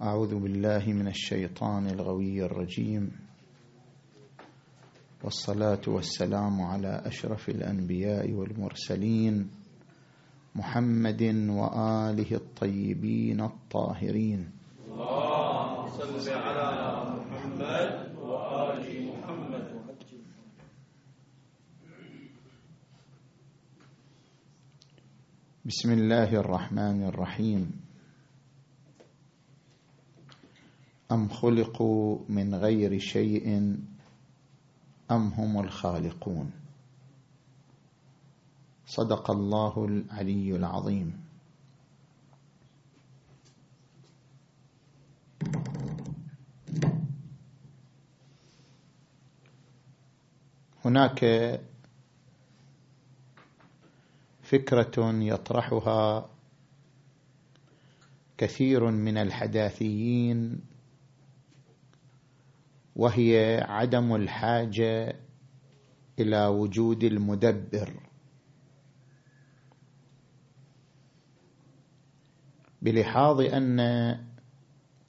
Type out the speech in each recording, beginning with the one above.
أعوذ بالله من الشيطان الغوي الرجيم. والصلاة والسلام على أشرف الأنبياء والمرسلين محمد وآله الطيبين الطاهرين. اللهم صل على محمد وآل محمد بسم الله الرحمن الرحيم. أم خلقوا من غير شيء أم هم الخالقون؟ صدق الله العلي العظيم. هناك فكرة يطرحها كثير من الحداثيين وهي عدم الحاجة إلى وجود المدبر. بلحاظ أن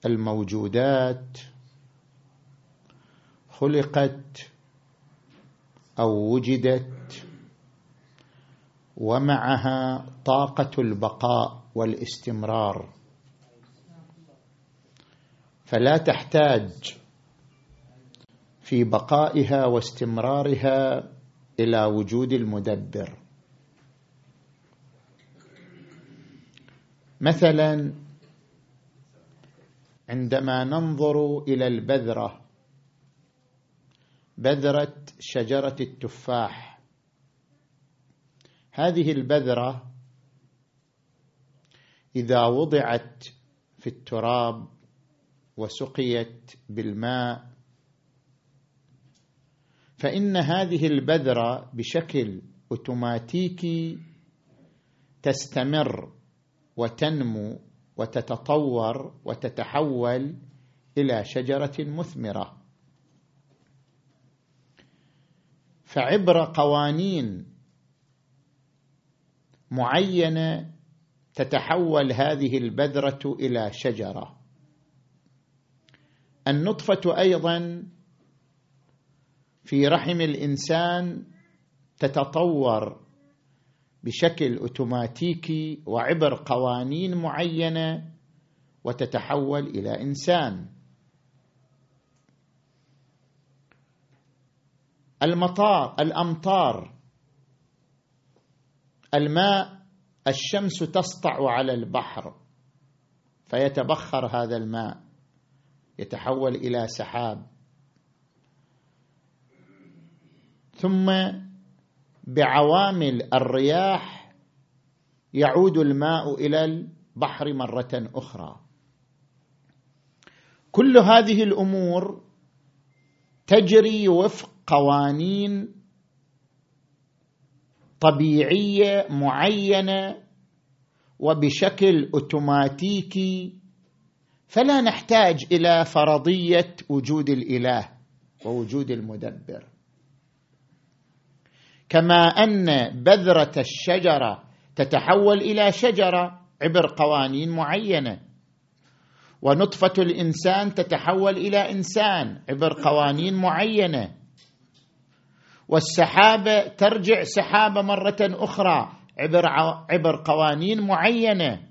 الموجودات خلقت أو وجدت ومعها طاقة البقاء والاستمرار. فلا تحتاج في بقائها واستمرارها إلى وجود المدبر. مثلا عندما ننظر إلى البذرة بذرة شجرة التفاح. هذه البذرة إذا وضعت في التراب وسقيت بالماء فإن هذه البذرة بشكل اوتوماتيكي تستمر وتنمو وتتطور وتتحول إلى شجرة مثمرة. فعبر قوانين معينة تتحول هذه البذرة إلى شجرة. النطفة أيضا في رحم الإنسان تتطور بشكل أوتوماتيكي وعبر قوانين معينة وتتحول إلى إنسان. المطار الأمطار الماء الشمس تسطع على البحر فيتبخر هذا الماء يتحول إلى سحاب. ثم بعوامل الرياح يعود الماء إلى البحر مرة أخرى. كل هذه الأمور تجري وفق قوانين طبيعية معينة وبشكل أوتوماتيكي فلا نحتاج إلى فرضية وجود الإله ووجود المدبر. كما أن بذرة الشجرة تتحول إلى شجرة عبر قوانين معينة. ونطفة الإنسان تتحول إلى إنسان عبر قوانين معينة. والسحابة ترجع سحابة مرة أخرى عبر عبر قوانين معينة.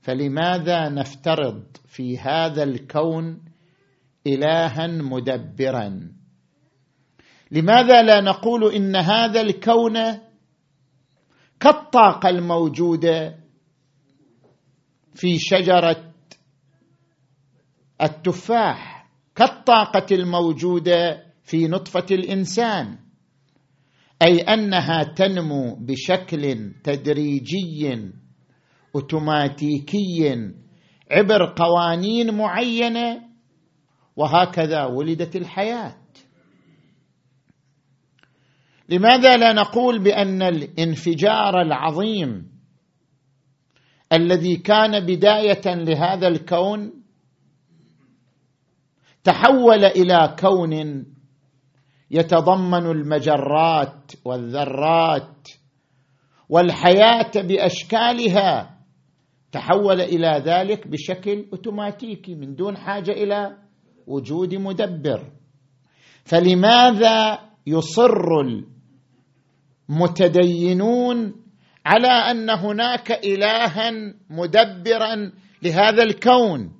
فلماذا نفترض في هذا الكون الها مدبرا؟ لماذا لا نقول إن هذا الكون كالطاقة الموجودة في شجرة التفاح كالطاقة الموجودة في نطفة الإنسان أي أنها تنمو بشكل تدريجي أوتوماتيكي عبر قوانين معينة وهكذا ولدت الحياة. لماذا لا نقول بأن الانفجار العظيم الذي كان بداية لهذا الكون تحول إلى كون يتضمن المجرات والذرات والحياة بأشكالها تحول إلى ذلك بشكل اوتوماتيكي من دون حاجة إلى وجود مدبر. فلماذا يصر المتدينون على أن هناك إلها مدبرا لهذا الكون.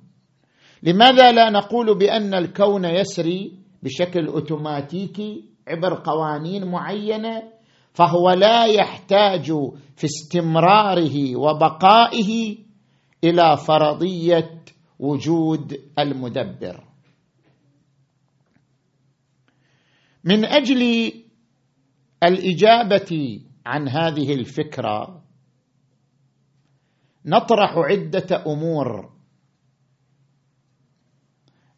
لماذا لا نقول بأن الكون يسري بشكل أوتوماتيكي عبر قوانين معينة؟ فهو لا يحتاج في استمراره وبقائه إلى فرضية وجود المدبر. من أجل الإجابة عن هذه الفكرة نطرح عدة أمور.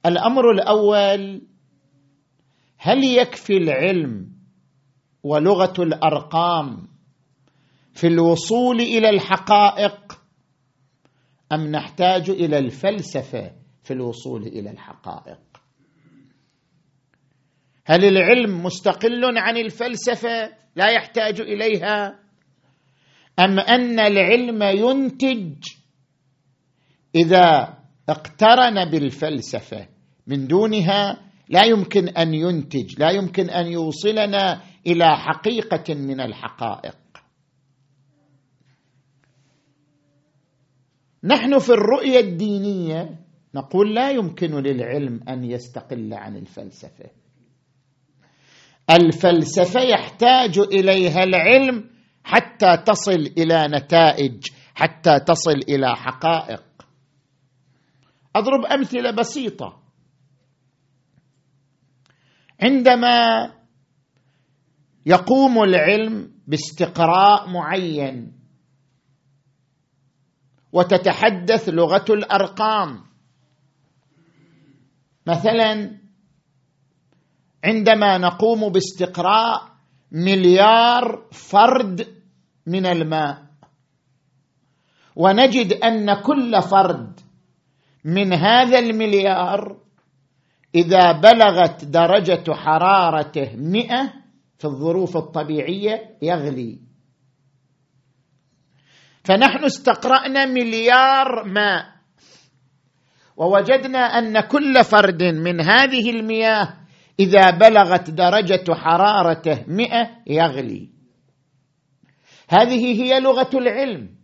الأمر الأول هل يكفي العلم ولغة الأرقام في الوصول إلى الحقائق أم نحتاج إلى الفلسفة في الوصول إلى الحقائق؟ هل العلم مستقل عن الفلسفة لا يحتاج إليها؟ أم أن العلم ينتج إذا اقترن بالفلسفة؟ من دونها لا يمكن أن ينتج لا يمكن أن يوصلنا إلى حقيقة من الحقائق. نحن في الرؤية الدينية نقول لا يمكن للعلم أن يستقل عن الفلسفة. الفلسفة يحتاج إليها العلم حتى تصل إلى نتائج حتى تصل إلى حقائق. أضرب أمثلة بسيطة. عندما يقوم العلم باستقراء معين وتتحدث لغة الأرقام مثلا عندما نقوم باستقراء مليار فرد من الماء. ونجد أن كل فرد من هذا المليار إذا بلغت درجة حرارته مئة في الظروف الطبيعية يغلي. فنحن استقرأنا مليار ماء. ووجدنا أن كل فرد من هذه المياه إذا بلغت درجة حرارته مئة يغلي. هذه هي لغة العلم.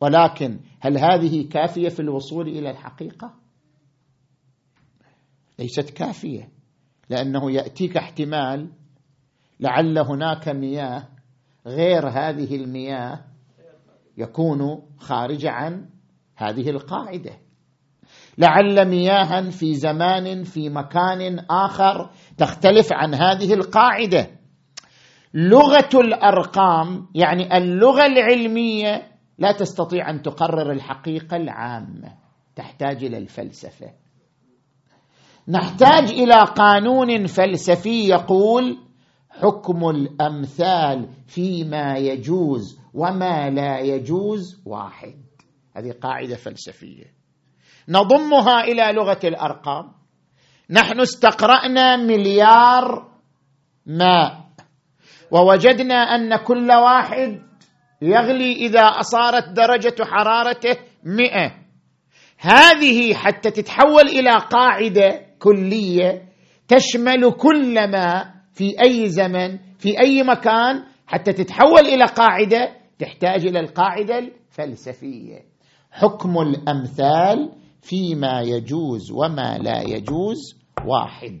ولكن هل هذه كافية في الوصول إلى الحقيقة؟ ليست كافية لأنه يأتيك احتمال لعل هناك مياه غير هذه المياه يكون خارج عن هذه القاعدة. لعل مياها في زمان في مكان آخر تختلف عن هذه القاعدة. لغة الأرقام يعني اللغة العلمية لا تستطيع أن تقرر الحقيقة العامة تحتاج إلى الفلسفة. نحتاج إلى قانون فلسفي يقول حكم الأمثال فيما يجوز وما لا يجوز واحد. هذه قاعدة فلسفية. نضمها إلى لغة الأرقام. نحن استقرأنا مليار ماء ووجدنا أن كل واحد يغلي إذا صارت درجة حرارته مئة. هذه حتى تتحول إلى قاعدة كلية تشمل كل ما في أي زمن في أي مكان حتى تتحول إلى قاعدة تحتاج إلى القاعدة الفلسفية. حكم الأمثال فيما يجوز وما لا يجوز واحد.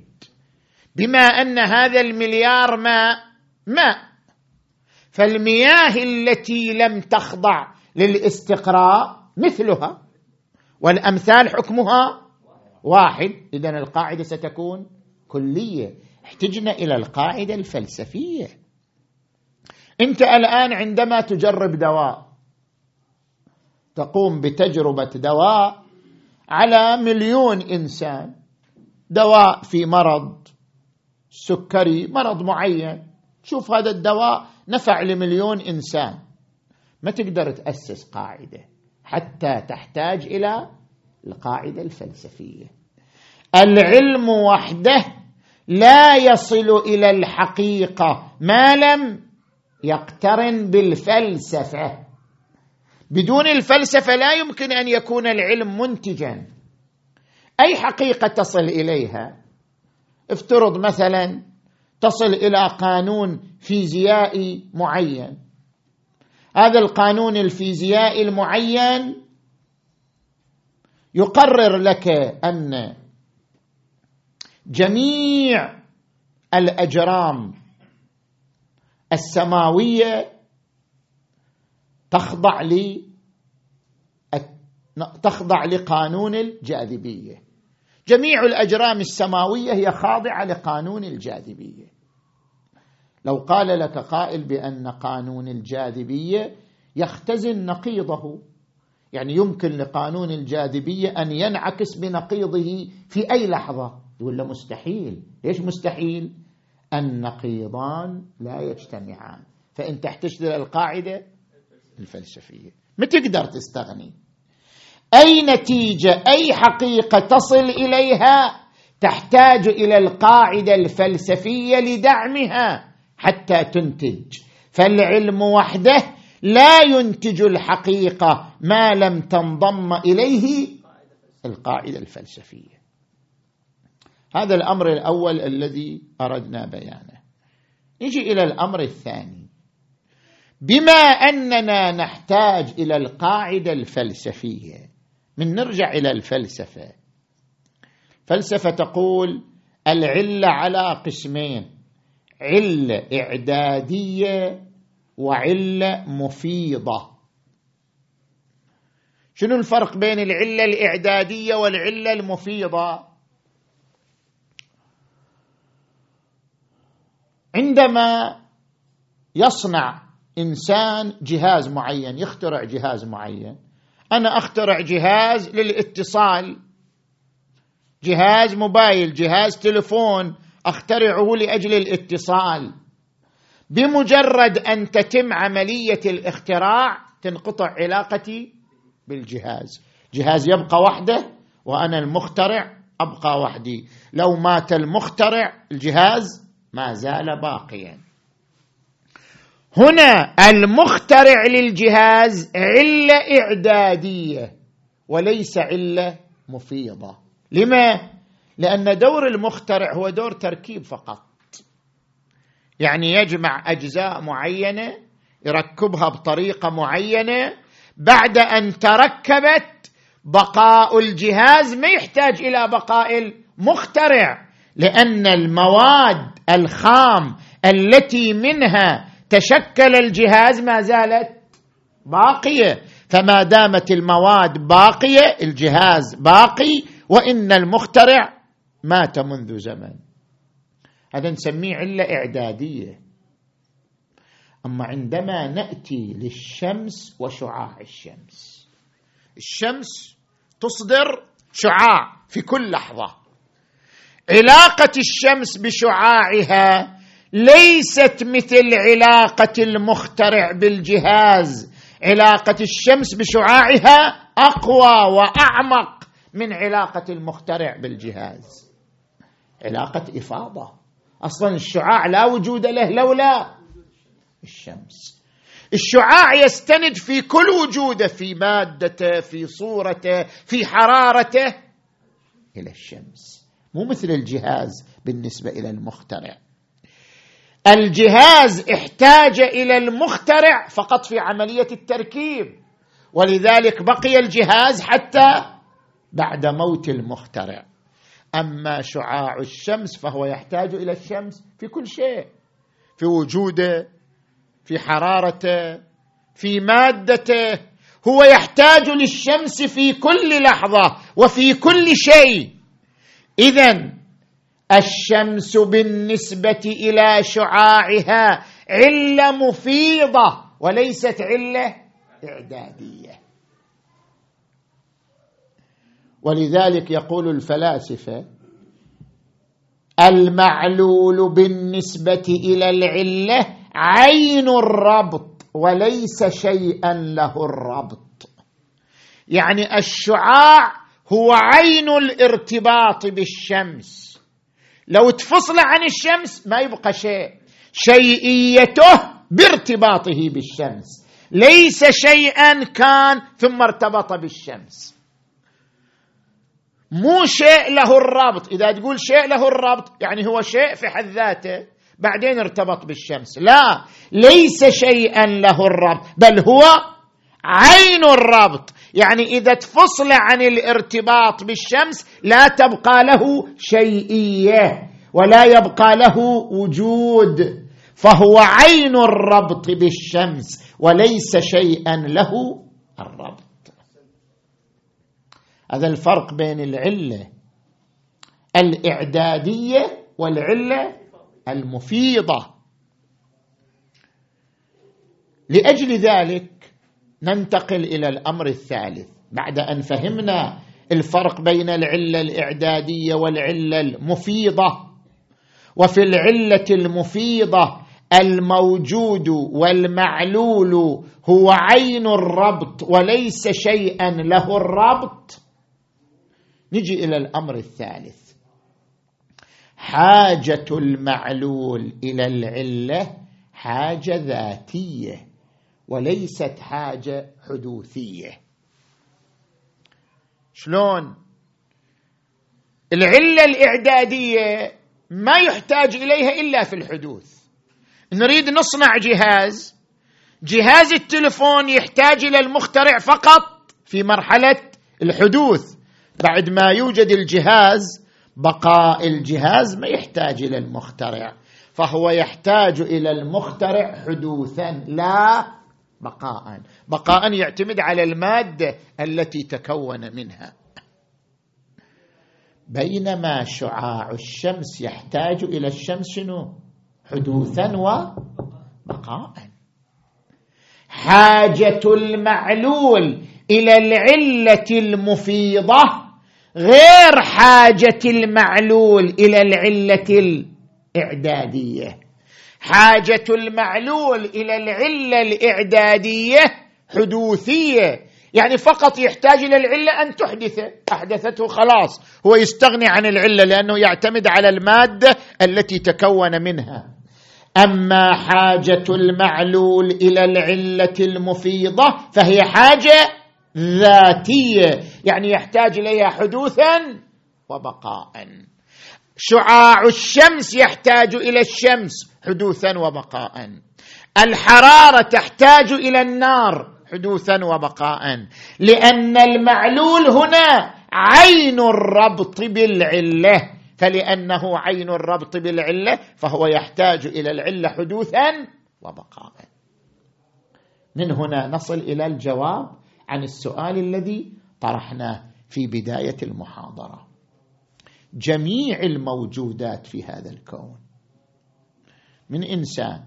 بما أن هذا المليار ماء ماء فالمياه التي لم تخضع للاستقراء مثلها والأمثال حكمها واحد. اذا القاعدة ستكون كلية. احتجنا إلى القاعدة الفلسفية. أنت الآن عندما تجرب دواء تقوم بتجربة دواء على مليون إنسان. دواء في مرض سكري مرض معين. شوف هذا الدواء نفع لمليون إنسان. ما تقدر تأسس قاعدة حتى تحتاج إلى القاعدة الفلسفية. العلم وحده لا يصل إلى الحقيقة ما لم يقترن بالفلسفة. بدون الفلسفة لا يمكن أن يكون العلم منتجا. أي حقيقة تصل إليها؟ افترض مثلا تصل إلى قانون فيزيائي معين. هذا القانون الفيزيائي المعين يقرر لك أن جميع الأجرام السماوية تخضع ل تخضع لقانون الجاذبية. جميع الأجرام السماوية هي خاضعة لقانون الجاذبية. لو قال لك قائل بأن قانون الجاذبية يختزن نقيضه يعني يمكن لقانون الجاذبية أن ينعكس بنقيضه في أي لحظة. يقول له مستحيل. ليش مستحيل؟ النقيضان لا يجتمعان. فانت تحتاج القاعدة الفلسفية. ما تقدر تستغني. أي نتيجة أي حقيقة تصل إليها تحتاج إلى القاعدة الفلسفية لدعمها حتى تنتج. فالعلم وحده لا ينتج الحقيقة ما لم تنضم إليه القاعدة الفلسفية. هذا الأمر الأول الذي أردنا بيانه. نجي إلى الأمر الثاني. بما أننا نحتاج إلى القاعدة الفلسفية. من نرجع إلى الفلسفة. فلسفة تقول العلة على قسمين علة إعدادية وعلة مفيضة. شنو الفرق بين العلة الإعدادية والعلة المفيضة؟ عندما يصنع إنسان جهاز معين يخترع جهاز معين. أنا أخترع جهاز للاتصال. جهاز موبايل جهاز تلفون أخترعه لأجل الاتصال. بمجرد أن تتم عملية الاختراع تنقطع علاقتي بالجهاز. جهاز يبقى وحده وأنا المخترع أبقى وحدي. لو مات المخترع الجهاز ما زال باقيا. هنا المخترع للجهاز علة إعدادية وليس علة مفيضة. لما؟ لأن دور المخترع هو دور تركيب فقط. يعني يجمع أجزاء معينة يركبها بطريقة معينة بعد أن تركبت بقاء الجهاز ما يحتاج إلى بقاء المخترع لأن المواد الخام التي منها تشكل الجهاز ما زالت باقية. فما دامت المواد باقية الجهاز باقي وإن المخترع مات منذ زمن. هذا نسميه علة إعدادية. أما عندما نأتي للشمس وشعاع الشمس. الشمس تصدر شعاع في كل لحظة. علاقة الشمس بشعاعها ليست مثل علاقة المخترع بالجهاز. علاقة الشمس بشعاعها أقوى وأعمق من علاقة المخترع بالجهاز. علاقة إفاضة. أصلا الشعاع لا وجود له لولا الشمس. الشعاع يستند في كل وجوده في مادته في صورته في حرارته إلى الشمس. مو مثل الجهاز بالنسبة إلى المخترع. الجهاز احتاج إلى المخترع فقط في عملية التركيب. ولذلك بقي الجهاز حتى بعد موت المخترع. أما شعاع الشمس فهو يحتاج إلى الشمس في كل شيء. في وجوده في حرارته في مادته. هو يحتاج للشمس في كل لحظة وفي كل شيء. اذا الشمس بالنسبة إلى شعاعها علة مفيضة وليست علة إعدادية. ولذلك يقول الفلاسفة المعلول بالنسبة إلى العلة عين الربط وليس شيئا له الربط. يعني الشعاع هو عين الارتباط بالشمس. لو تفصل عن الشمس ما يبقى شيء. شيئيته بارتباطه بالشمس. ليس شيئا كان ثم ارتبط بالشمس. مو شيء له الربط إذا تقول شيء له الربط يعني هو شيء في حد ذاته بعدين ارتبط بالشمس. لا ليس شيئا له الربط بل هو عين الربط يعني إذا تفصل عن الارتباط بالشمس لا تبقى له شيئية ولا يبقى له وجود فهو عين الربط بالشمس وليس شيئا له الربط. هذا الفرق بين العلة الإعدادية والعلة المفيضة. لأجل ذلك ننتقل إلى الأمر الثالث. بعد أن فهمنا الفرق بين العلة الإعدادية والعلة المفيضة وفي العلة المفيضة الموجود والمعلول هو عين الربط وليس شيئا له الربط. نجي إلى الأمر الثالث. حاجة المعلول إلى العلة حاجة ذاتية. وليست حاجة حدوثية. شلون؟ العلة الإعدادية ما يحتاج إليها إلا في الحدوث. نريد نصنع جهاز. جهاز التلفون يحتاج إلى المخترع فقط في مرحلة الحدوث. بعد ما يوجد الجهاز بقاء الجهاز ما يحتاج إلى المخترع. فهو يحتاج إلى المخترع حدوثا لا بقاء. بقاء يعتمد على المادة التي تكون منها. بينما شعاع الشمس يحتاج إلى الشمس شنو؟ حدوثا وبقاء. حاجة المعلول إلى العلة المفيضة غير حاجة المعلول إلى العلة الإعدادية. حاجة المعلول إلى العلة الإعدادية حدوثية. يعني فقط يحتاج إلى العلة أن تحدثه أحدثته خلاص. هو يستغني عن العلة لأنه يعتمد على المادة التي تكون منها. أما حاجة المعلول إلى العلة المفيضة فهي حاجة ذاتية. يعني يحتاج إليها حدوثا وبقاء شعاع الشمس يحتاج إلى الشمس حدوثا وبقاء الحرارة تحتاج إلى النار حدوثا وبقاء لأن المعلول هنا عين الربط بالعلة. فلأنه عين الربط بالعلة فهو يحتاج إلى العلة حدوثا وبقاء من هنا نصل إلى الجواب عن السؤال الذي طرحناه في بداية المحاضرة. جميع الموجودات في هذا الكون. من إنسان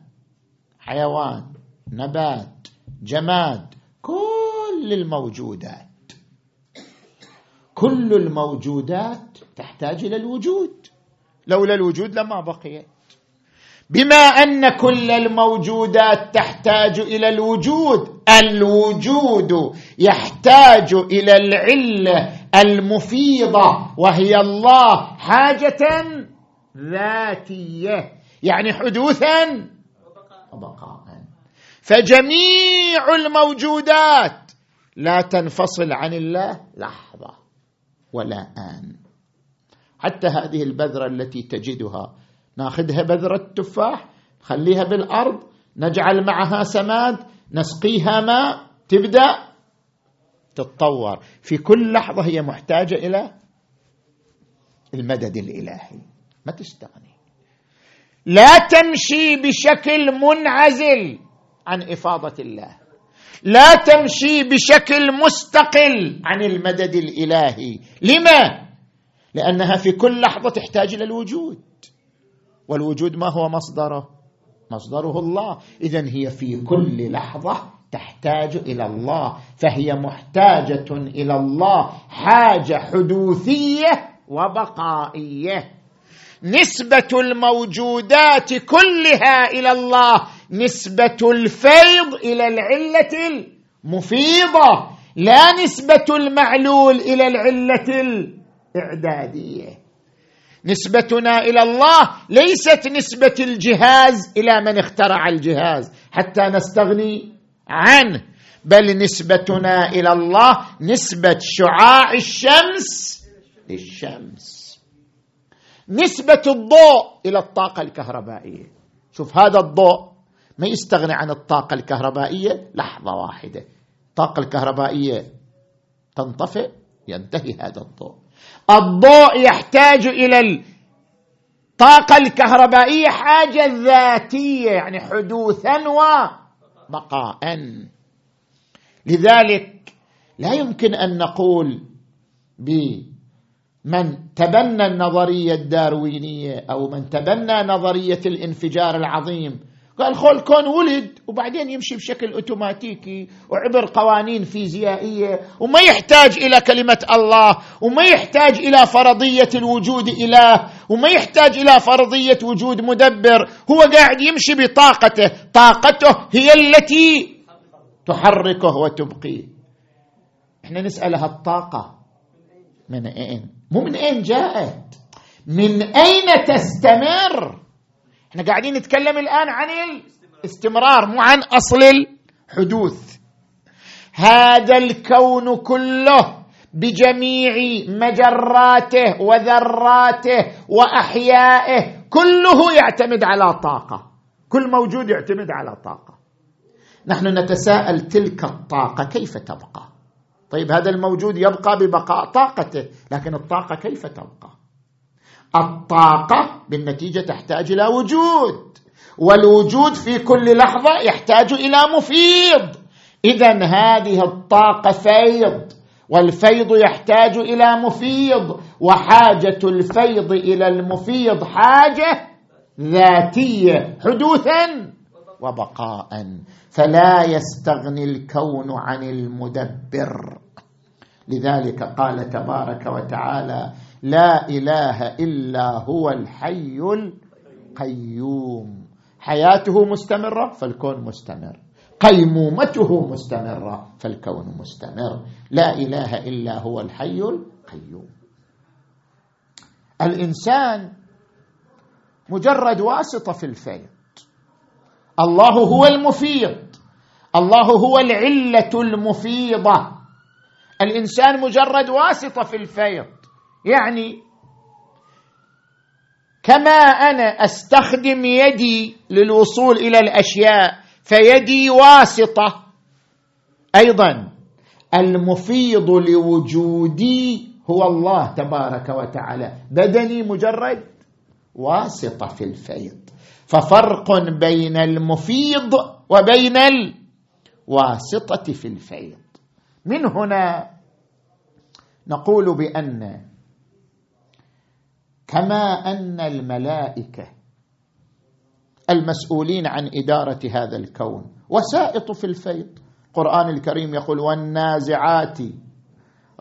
حيوان نبات جماد كل الموجودات. كل الموجودات تحتاج إلى الوجود. لولا الوجود لما بقيت. بما أن كل الموجودات تحتاج إلى الوجود الوجود يحتاج إلى العلة المفيضة وهي الله حاجة ذاتية يعني حدوثا وبقاء. فجميع الموجودات لا تنفصل عن الله لحظة ولا آن. حتى هذه البذرة التي تجدها ناخذها بذرة تفاح نخليها بالأرض نجعل معها سماد نسقيها ماء تبدأ تتطور. في كل لحظة هي محتاجة إلى المدد الإلهي. ما تستغني لا تمشي بشكل منعزل عن إفاضة الله. لا تمشي بشكل مستقل عن المدد الإلهي. لما؟ لأنها في كل لحظة تحتاج إلى الوجود. والوجود ما هو مصدره؟ مصدره الله. اذا هي في كل لحظة تحتاج إلى الله فهي محتاجة إلى الله حاجة حدوثية وبقائية. نسبة الموجودات كلها إلى الله نسبة الفيض إلى العلة المفيضة لا نسبة المعلول إلى العلة الإعدادية. نسبتنا إلى الله ليست نسبة الجهاز إلى من اخترع الجهاز حتى نستغني عنه بل نسبتنا إلى الله نسبة شعاع الشمس للشمس. نسبة الضوء إلى الطاقة الكهربائية. شوف هذا الضوء ما يستغني عن الطاقة الكهربائية. لحظة واحدة. الطاقة الكهربائية تنطفئ ينتهي هذا الضوء. الضوء يحتاج إلى الطاقة الكهربائية حاجة ذاتية يعني حدوثا وبقاء لذلك لا يمكن أن نقول بمن تبنى النظرية الداروينية أو من تبنى نظرية الانفجار العظيم قال خل الكون ولد وبعدين يمشي بشكل أوتوماتيكي وعبر قوانين فيزيائية وما يحتاج إلى كلمة الله وما يحتاج إلى فرضية الوجود إله وما يحتاج إلى فرضية وجود مدبر. هو قاعد يمشي بطاقته. طاقته هي التي تحركه وتبقيه. إحنا نسألها الطاقة. من أين؟ مو من أين جاءت. من أين تستمر؟ إحنا قاعدين نتكلم الآن عن الاستمرار مو عن أصل الحدوث. هذا الكون كله بجميع مجراته وذراته وأحيائه كله يعتمد على طاقة. كل موجود يعتمد على طاقة. نحن نتساءل تلك الطاقة كيف تبقى؟ طيب هذا الموجود يبقى ببقاء طاقته لكن الطاقة كيف تبقى؟ الطاقة بالنتيجة تحتاج إلى وجود والوجود في كل لحظة يحتاج إلى مفيض. اذا هذه الطاقة فيض والفيض يحتاج إلى مفيض وحاجة الفيض إلى المفيض حاجة ذاتية حدوثا وبقاء. فلا يستغني الكون عن المدبر. لذلك قال تبارك وتعالى لا إله إلا هو الحي القيوم. حياته مستمرة فالكون مستمر. قيمومته مستمرة فالكون مستمر. لا إله إلا هو الحي القيوم. الإنسان مجرد واسطة في الفيض. الله هو المفيض. الله هو العلة المفيضة. الإنسان مجرد واسطة في الفيض. يعني كما أنا أستخدم يدي للوصول إلى الأشياء فيدي واسطة. أيضا المفيض لوجودي هو الله تبارك وتعالى. بدني مجرد واسطة في الفيض. ففرق بين المفيض وبين الواسطة في الفيض. من هنا نقول بأن كما أن الملائكة المسؤولين عن إدارة هذا الكون وسائط في الفيض. القرآن الكريم يقول والنازعات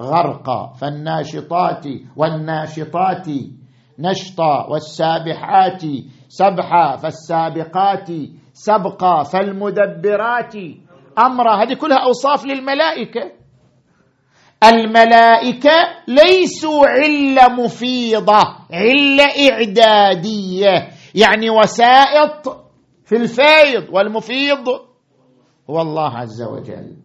غرقا فالناشطات والناشطات نشطا والسابحات سبحا فالسابقات سبقا فالمدبرات امرا هذه كلها أوصاف للملائكة. الملائكة ليسوا علة مفيضة علة إعدادية. يعني وسائط في الفيض والمفيض هو الله عز وجل.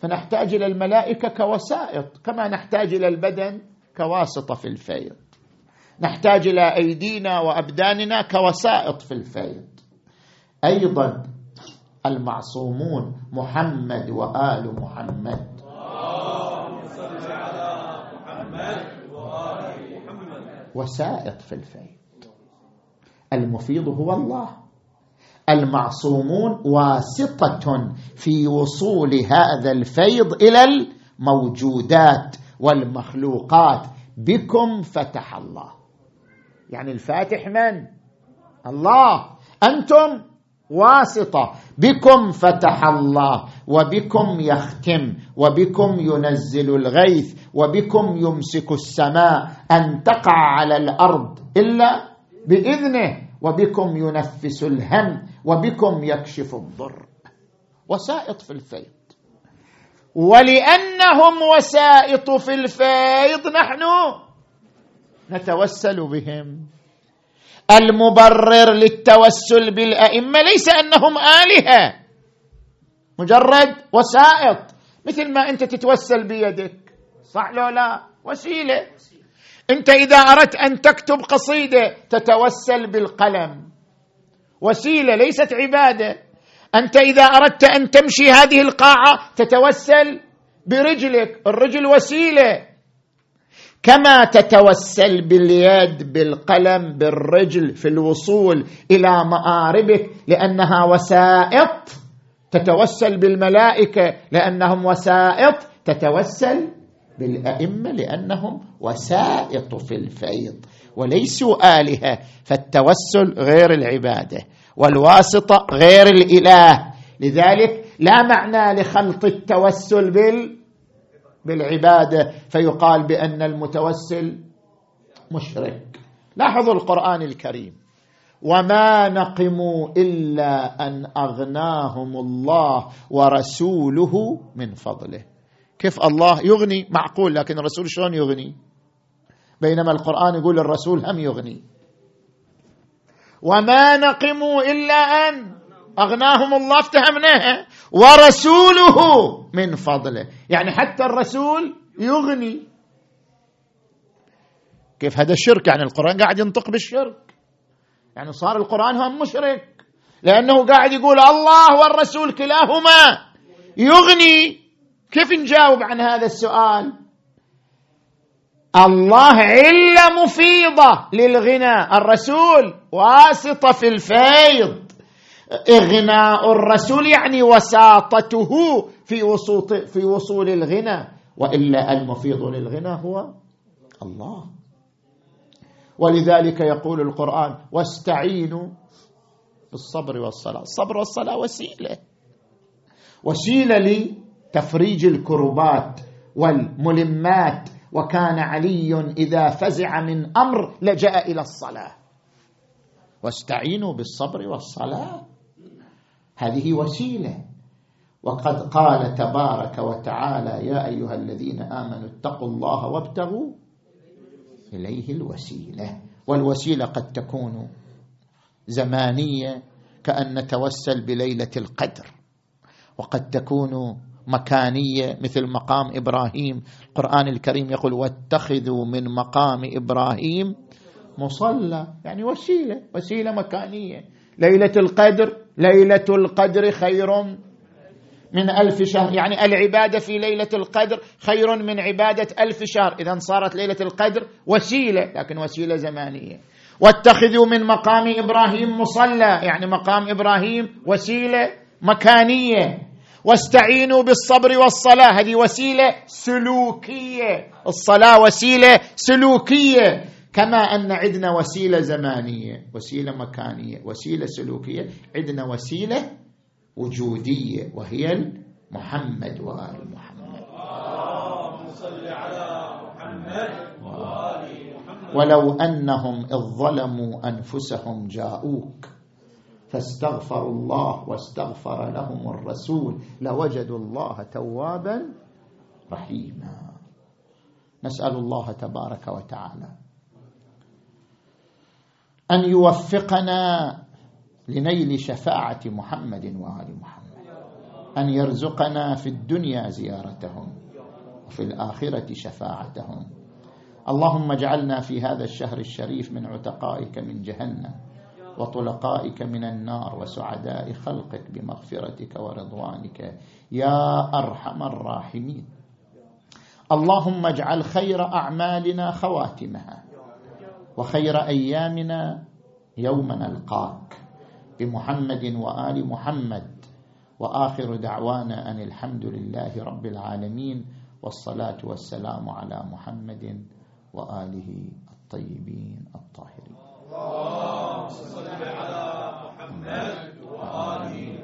فنحتاج إلى الملائكة كوسائط كما نحتاج إلى البدن كواسطة في الفيض. نحتاج إلى أيدينا وأبداننا كوسائط في الفيض. أيضا المعصومون محمد وآل محمد. وسائط في الفيض. المفيض هو الله. المعصومون واسطة في وصول هذا الفيض إلى الموجودات والمخلوقات. بكم فتح الله. يعني الفاتح من؟ الله. أنتم واسطة. بكم فتح الله وبكم يختم وبكم ينزل الغيث وبكم يمسك السماء أن تقع على الأرض إلا بإذنه. وبكم ينفس الهم وبكم يكشف الضر. وسائط في الفيض. ولأنهم وسائط في الفيض نحن نتوسل بهم. المبرر للتوسل بالأئمة ليس أنهم آلهة. مجرد وسائط. مثل ما أنت تتوسل بيدك. صح لو لا؟ وسيلة. أنت إذا أردت أن تكتب قصيدة تتوسل بالقلم. وسيلة ليست عبادة. أنت إذا أردت أن تمشي هذه القاعة تتوسل برجلك. الرجل وسيلة. كما تتوسل باليد بالقلم بالرجل في الوصول إلى مآربك لأنها وسائط تتوسل بالملائكة لأنهم وسائط تتوسل بالأئمة لأنهم وسائط في الفيض وليسوا آلهة فالتوسل غير العبادة والواسطة غير الإله. لذلك لا معنى لخلط التوسل بال بالعبادة فيقال بأن المتوسل مشرك. لاحظوا القرآن الكريم. وما نقموا الا ان اغناهم الله ورسوله من فضله. كيف الله يغني؟ معقول لكن الرسول شلون يغني؟ بينما القرآن يقول الرسول هم يغني. وما نقموا الا ان أغناهم الله افتهمناها ورسوله من فضله. يعني حتى الرسول يغني. كيف هذا الشرك؟ يعني القرآن قاعد ينطق بالشرك. يعني صار القرآن هم مشرك. لأنه قاعد يقول الله والرسول كلاهما. يغني. كيف نجاوب عن هذا السؤال؟ الله عله مفيضة للغنى. الرسول واسطة في الفيض. اغناء الرسول يعني وساطته في وصول في وصول الغنى وإلا المفيض للغنى هو الله. ولذلك يقول القرآن واستعينوا بالصبر والصلاة. الصبر والصلاة وسيلة. وسيلة لتفريج الكربات والملمات. وكان علي إذا فزع من أمر لجأ إلى الصلاة. واستعينوا بالصبر والصلاة. هذه وسيلة. وقد قال تبارك وتعالى يا أيها الذين آمنوا اتقوا الله وابتغوا إليه الوسيلة. والوسيلة قد تكون زمانية كأن نتوسل بليلة القدر. وقد تكون مكانية مثل مقام إبراهيم. القرآن الكريم يقول واتخذوا من مقام إبراهيم مصلى. يعني وسيلة وسيلة مكانية. ليلة القدر ليلة القدر خير من ألف شهر. يعني العبادة في ليلة القدر خير من عبادة ألف شهر. إذا صارت ليلة القدر وسيلة لكن وسيلة زمانية. واتخذوا من مقام إبراهيم مصلى. يعني مقام إبراهيم وسيلة مكانية. واستعينوا بالصبر والصلاة. هذه وسيلة سلوكية. الصلاة وسيلة سلوكية. كما أن عندنا وسيلة زمانية وسيلة مكانية وسيلة سلوكية عندنا وسيلة وجودية وهي محمد وآل محمد. صل على محمد وآل محمد. ولو أنهم إذ ظلموا أنفسهم جاءوك فاستغفروا الله واستغفر لهم الرسول لوجدوا الله توابا رحيما. نسأل الله تبارك وتعالى أن يوفقنا لنيل شفاعة محمد وآل محمد. أن يرزقنا في الدنيا زيارتهم وفي الآخرة شفاعتهم. اللهم اجعلنا في هذا الشهر الشريف من عتقائك من جهنم وطلقائك من النار وسعداء خلقك بمغفرتك ورضوانك يا أرحم الراحمين. اللهم اجعل خير أعمالنا خواتمها. وخير أيامنا يوم نلقاك. بمحمد وآل محمد. وآخر دعوانا أن الحمد لله رب العالمين. والصلاة والسلام على محمد وآله الطيبين الطاهرين. اللهم صل على محمد وآله